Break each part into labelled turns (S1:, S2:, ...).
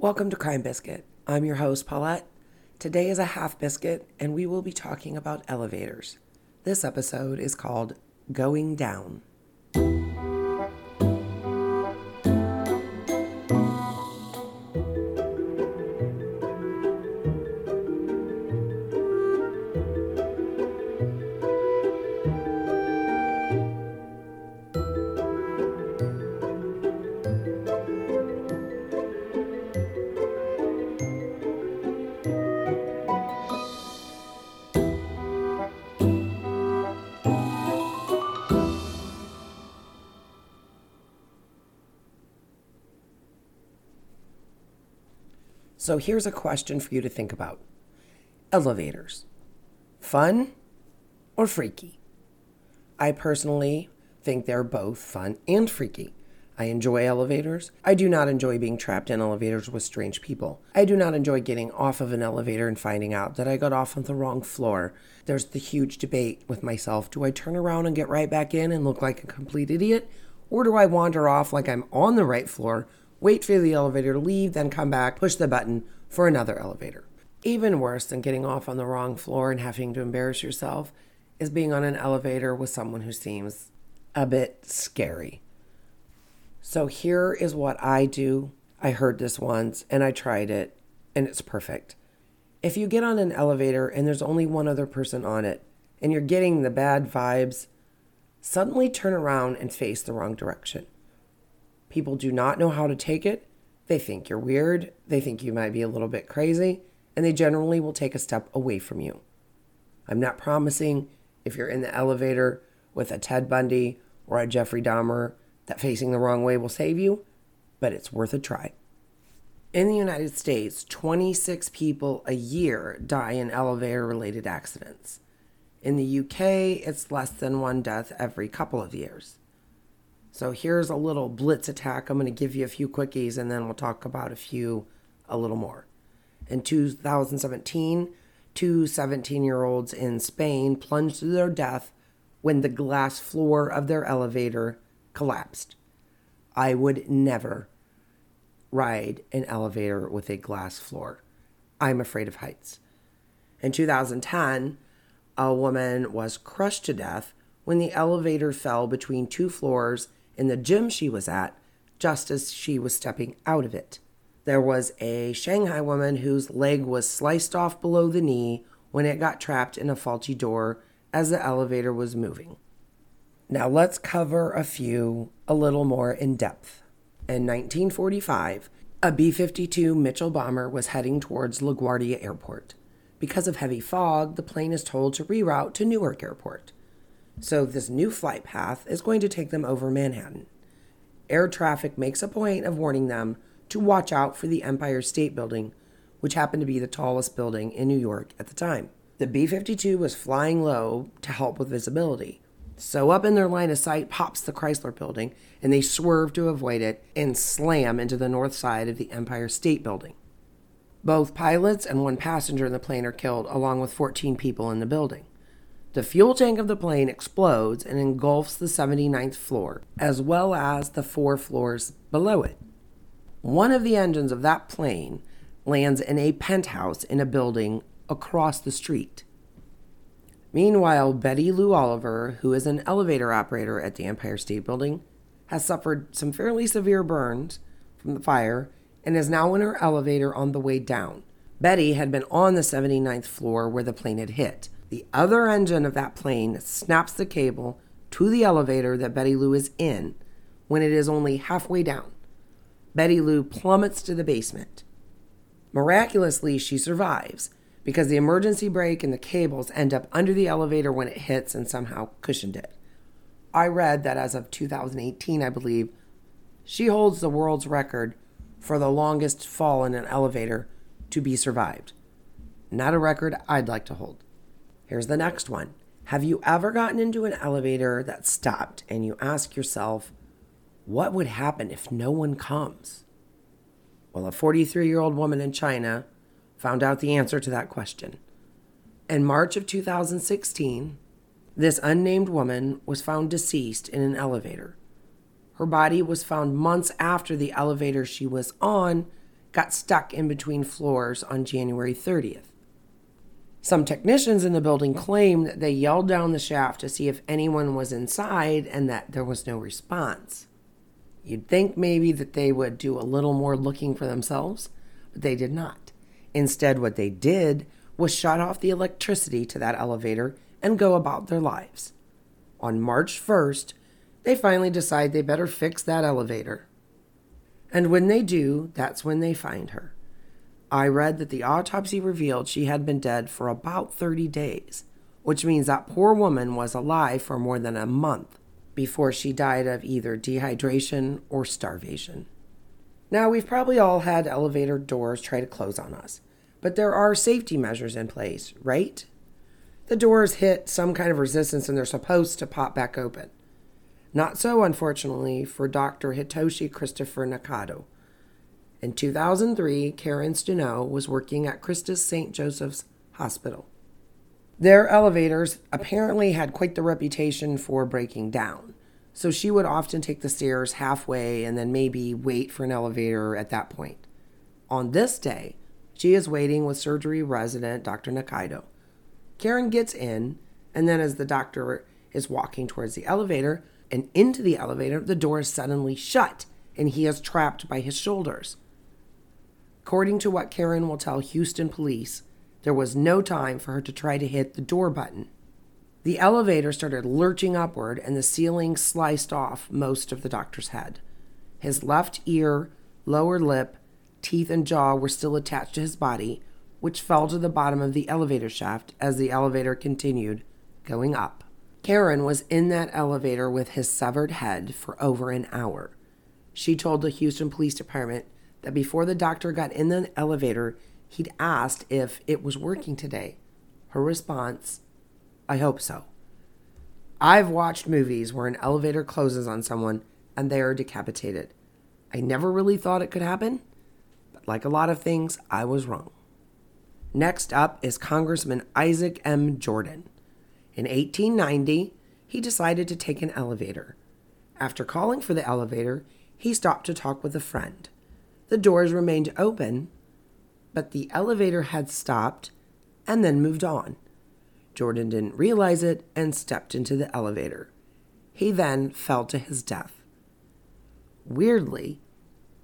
S1: Welcome to Crime Biscuit. I'm your host, Paulette. Today is a half biscuit, and we will be talking about elevators. This episode is called Going Down. So here's a question for you to think about Elevators. Fun or freaky? I personally think they're both fun and freaky. I enjoy elevators. I do not enjoy being trapped in elevators with strange people. I do not enjoy getting off of an elevator and finding out that I got off on the wrong floor. There's the huge debate with myself do I turn around and get right back in and look like a complete idiot? Or do I wander off like I'm on the right floor, wait for the elevator to leave, then come back, push the button for another elevator? Even worse than getting off on the wrong floor and having to embarrass yourself is being on an elevator with someone who seems a bit scary. So here is what I do. I heard this once and I tried it, and it's perfect. If you get on an elevator and there's only one other person on it, and you're getting the bad vibes, suddenly turn around and face the wrong direction. People do not know how to take it. They think you're weird, they think you might be a little bit crazy, and they generally will take a step away from you. I'm not promising if you're in the elevator with a Ted Bundy or a Jeffrey Dahmer that facing the wrong way will save you, but it's worth a try. In the United States, 26 people a year die in elevator related accidents. In the UK, it's less than one death every couple of years. So here's a little blitz attack. I'm going to give you a few quickies and then we'll talk about a few a little more. In 2017, two 17 year olds in Spain plunged to their death when the glass floor of their elevator collapsed. I would never ride an elevator with a glass floor. I'm afraid of heights. In 2010, a woman was crushed to death when the elevator fell between two floors in the gym she was at just as she was stepping out of it. There was a Shanghai woman whose leg was sliced off below the knee when it got trapped in a faulty door as the elevator was moving. Now let's cover a few a little more in depth. In 1945, a B 52 Mitchell bomber was heading towards LaGuardia Airport. Because of heavy fog, the plane is told to reroute to Newark Airport. So, this new flight path is going to take them over Manhattan. Air traffic makes a point of warning them to watch out for the Empire State Building, which happened to be the tallest building in New York at the time. The B 52 was flying low to help with visibility. So, up in their line of sight pops the Chrysler building, and they swerve to avoid it and slam into the north side of the Empire State Building. Both pilots and one passenger in the plane are killed, along with 14 people in the building. The fuel tank of the plane explodes and engulfs the 79th floor, as well as the four floors below it. One of the engines of that plane lands in a penthouse in a building across the street. Meanwhile, Betty Lou Oliver, who is an elevator operator at the Empire State Building, has suffered some fairly severe burns from the fire and is now in her elevator on the way down. Betty had been on the 79th floor where the plane had hit. The other engine of that plane snaps the cable to the elevator that Betty Lou is in when it is only halfway down. Betty Lou plummets to the basement. Miraculously, she survives because the emergency brake and the cables end up under the elevator when it hits and somehow cushioned it. I read that as of 2018, I believe, she holds the world's record for the longest fall in an elevator to be survived. Not a record I'd like to hold. Here's the next one. Have you ever gotten into an elevator that stopped and you ask yourself, what would happen if no one comes? Well, a 43 year old woman in China found out the answer to that question. In March of 2016, this unnamed woman was found deceased in an elevator. Her body was found months after the elevator she was on got stuck in between floors on January 30th. Some technicians in the building claim that they yelled down the shaft to see if anyone was inside and that there was no response. You'd think maybe that they would do a little more looking for themselves, but they did not. Instead, what they did was shut off the electricity to that elevator and go about their lives. On March 1st, they finally decide they better fix that elevator. And when they do, that's when they find her. I read that the autopsy revealed she had been dead for about 30 days, which means that poor woman was alive for more than a month before she died of either dehydration or starvation. Now, we've probably all had elevator doors try to close on us, but there are safety measures in place, right? The doors hit some kind of resistance and they're supposed to pop back open. Not so, unfortunately, for Dr. Hitoshi Christopher Nakado in 2003, Karen Steno was working at Christus St. Joseph's Hospital. Their elevators apparently had quite the reputation for breaking down, so she would often take the stairs halfway and then maybe wait for an elevator at that point. On this day, she is waiting with surgery resident Dr. Nakaido. Karen gets in, and then as the doctor is walking towards the elevator and into the elevator, the door is suddenly shut and he is trapped by his shoulders. According to what Karen will tell Houston police, there was no time for her to try to hit the door button. The elevator started lurching upward, and the ceiling sliced off most of the doctor's head. His left ear, lower lip, teeth, and jaw were still attached to his body, which fell to the bottom of the elevator shaft as the elevator continued going up. Karen was in that elevator with his severed head for over an hour. She told the Houston Police Department that before the doctor got in the elevator, he'd asked if it was working today. Her response, I hope so. I've watched movies where an elevator closes on someone and they are decapitated. I never really thought it could happen, but like a lot of things, I was wrong. Next up is Congressman Isaac M. Jordan. In 1890, he decided to take an elevator. After calling for the elevator, he stopped to talk with a friend. The doors remained open, but the elevator had stopped and then moved on. Jordan didn't realize it and stepped into the elevator. He then fell to his death. Weirdly,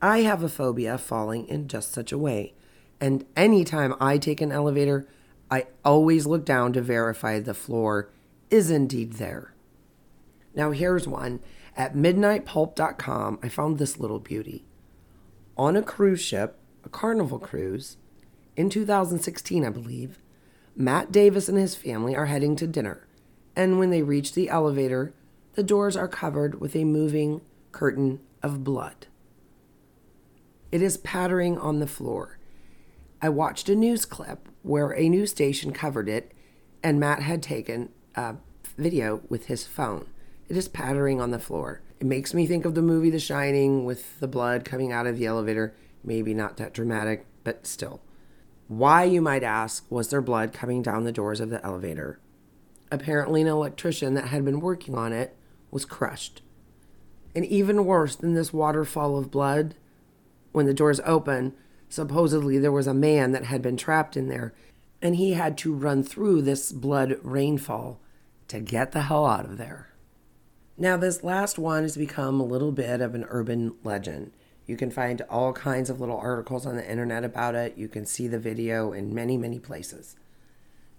S1: I have a phobia of falling in just such a way, and anytime I take an elevator, I always look down to verify the floor is indeed there. Now, here's one. At midnightpulp.com, I found this little beauty on a cruise ship, a carnival cruise, in 2016, I believe, Matt Davis and his family are heading to dinner. And when they reach the elevator, the doors are covered with a moving curtain of blood. It is pattering on the floor. I watched a news clip where a news station covered it, and Matt had taken a video with his phone. It is pattering on the floor. It makes me think of the movie The Shining with the blood coming out of the elevator. Maybe not that dramatic, but still. Why, you might ask, was there blood coming down the doors of the elevator? Apparently, an electrician that had been working on it was crushed. And even worse than this waterfall of blood, when the doors opened, supposedly there was a man that had been trapped in there, and he had to run through this blood rainfall to get the hell out of there. Now, this last one has become a little bit of an urban legend. You can find all kinds of little articles on the internet about it. You can see the video in many, many places.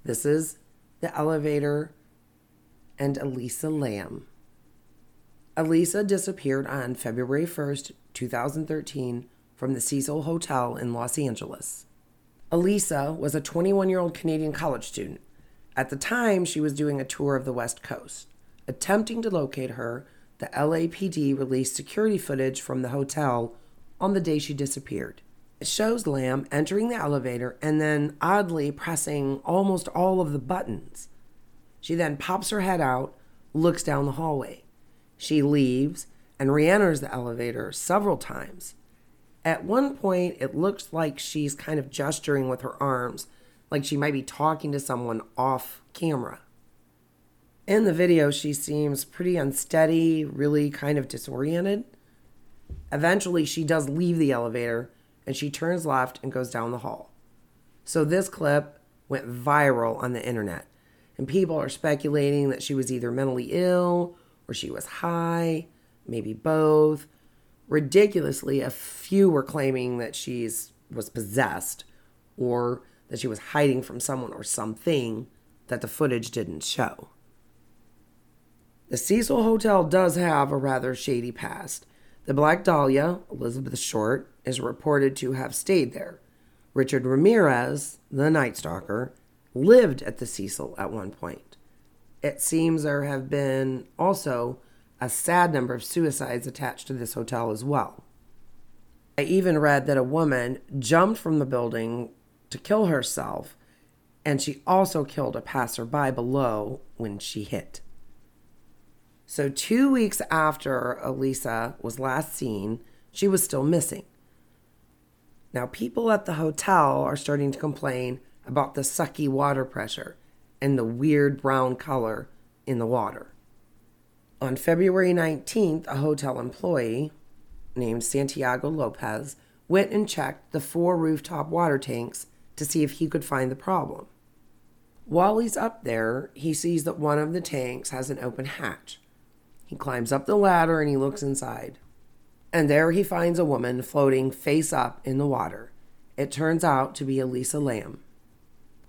S1: This is the elevator and Elisa Lam. Elisa disappeared on February 1st, 2013, from the Cecil Hotel in Los Angeles. Elisa was a 21 year old Canadian college student. At the time, she was doing a tour of the West Coast. Attempting to locate her, the LAPD released security footage from the hotel on the day she disappeared. It shows Lam entering the elevator and then oddly pressing almost all of the buttons. She then pops her head out, looks down the hallway. She leaves and re enters the elevator several times. At one point, it looks like she's kind of gesturing with her arms, like she might be talking to someone off camera. In the video, she seems pretty unsteady, really kind of disoriented. Eventually, she does leave the elevator and she turns left and goes down the hall. So this clip went viral on the internet, and people are speculating that she was either mentally ill or she was high, maybe both. Ridiculously, a few were claiming that she's was possessed or that she was hiding from someone or something that the footage didn't show. The Cecil Hotel does have a rather shady past. The Black Dahlia, Elizabeth Short, is reported to have stayed there. Richard Ramirez, the Night Stalker, lived at the Cecil at one point. It seems there have been also a sad number of suicides attached to this hotel as well. I even read that a woman jumped from the building to kill herself, and she also killed a passerby below when she hit. So, two weeks after Elisa was last seen, she was still missing. Now, people at the hotel are starting to complain about the sucky water pressure and the weird brown color in the water. On February 19th, a hotel employee named Santiago Lopez went and checked the four rooftop water tanks to see if he could find the problem. While he's up there, he sees that one of the tanks has an open hatch. He climbs up the ladder and he looks inside. And there he finds a woman floating face up in the water. It turns out to be Elisa Lam.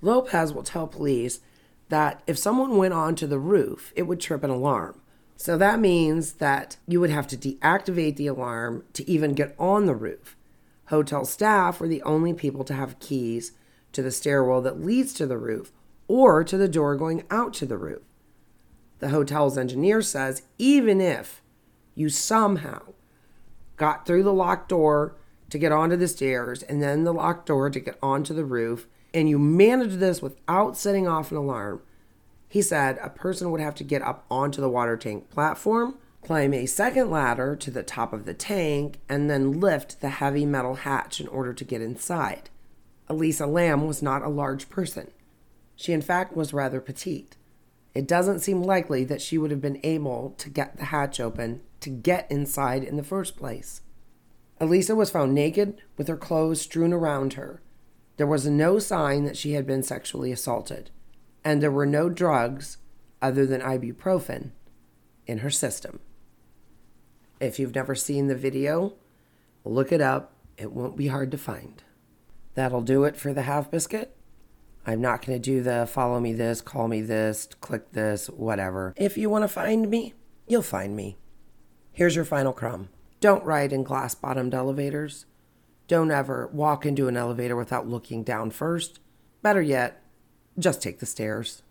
S1: Lopez will tell police that if someone went onto the roof, it would trip an alarm. So that means that you would have to deactivate the alarm to even get on the roof. Hotel staff were the only people to have keys to the stairwell that leads to the roof or to the door going out to the roof. The hotel's engineer says even if you somehow got through the locked door to get onto the stairs and then the locked door to get onto the roof, and you managed this without setting off an alarm, he said a person would have to get up onto the water tank platform, climb a second ladder to the top of the tank, and then lift the heavy metal hatch in order to get inside. Elisa Lam was not a large person. She, in fact, was rather petite. It doesn't seem likely that she would have been able to get the hatch open to get inside in the first place. Elisa was found naked with her clothes strewn around her. There was no sign that she had been sexually assaulted, and there were no drugs other than ibuprofen in her system. If you've never seen the video, look it up. It won't be hard to find. That'll do it for the half biscuit. I'm not going to do the follow me this, call me this, click this, whatever. If you want to find me, you'll find me. Here's your final crumb. Don't ride in glass bottomed elevators. Don't ever walk into an elevator without looking down first. Better yet, just take the stairs.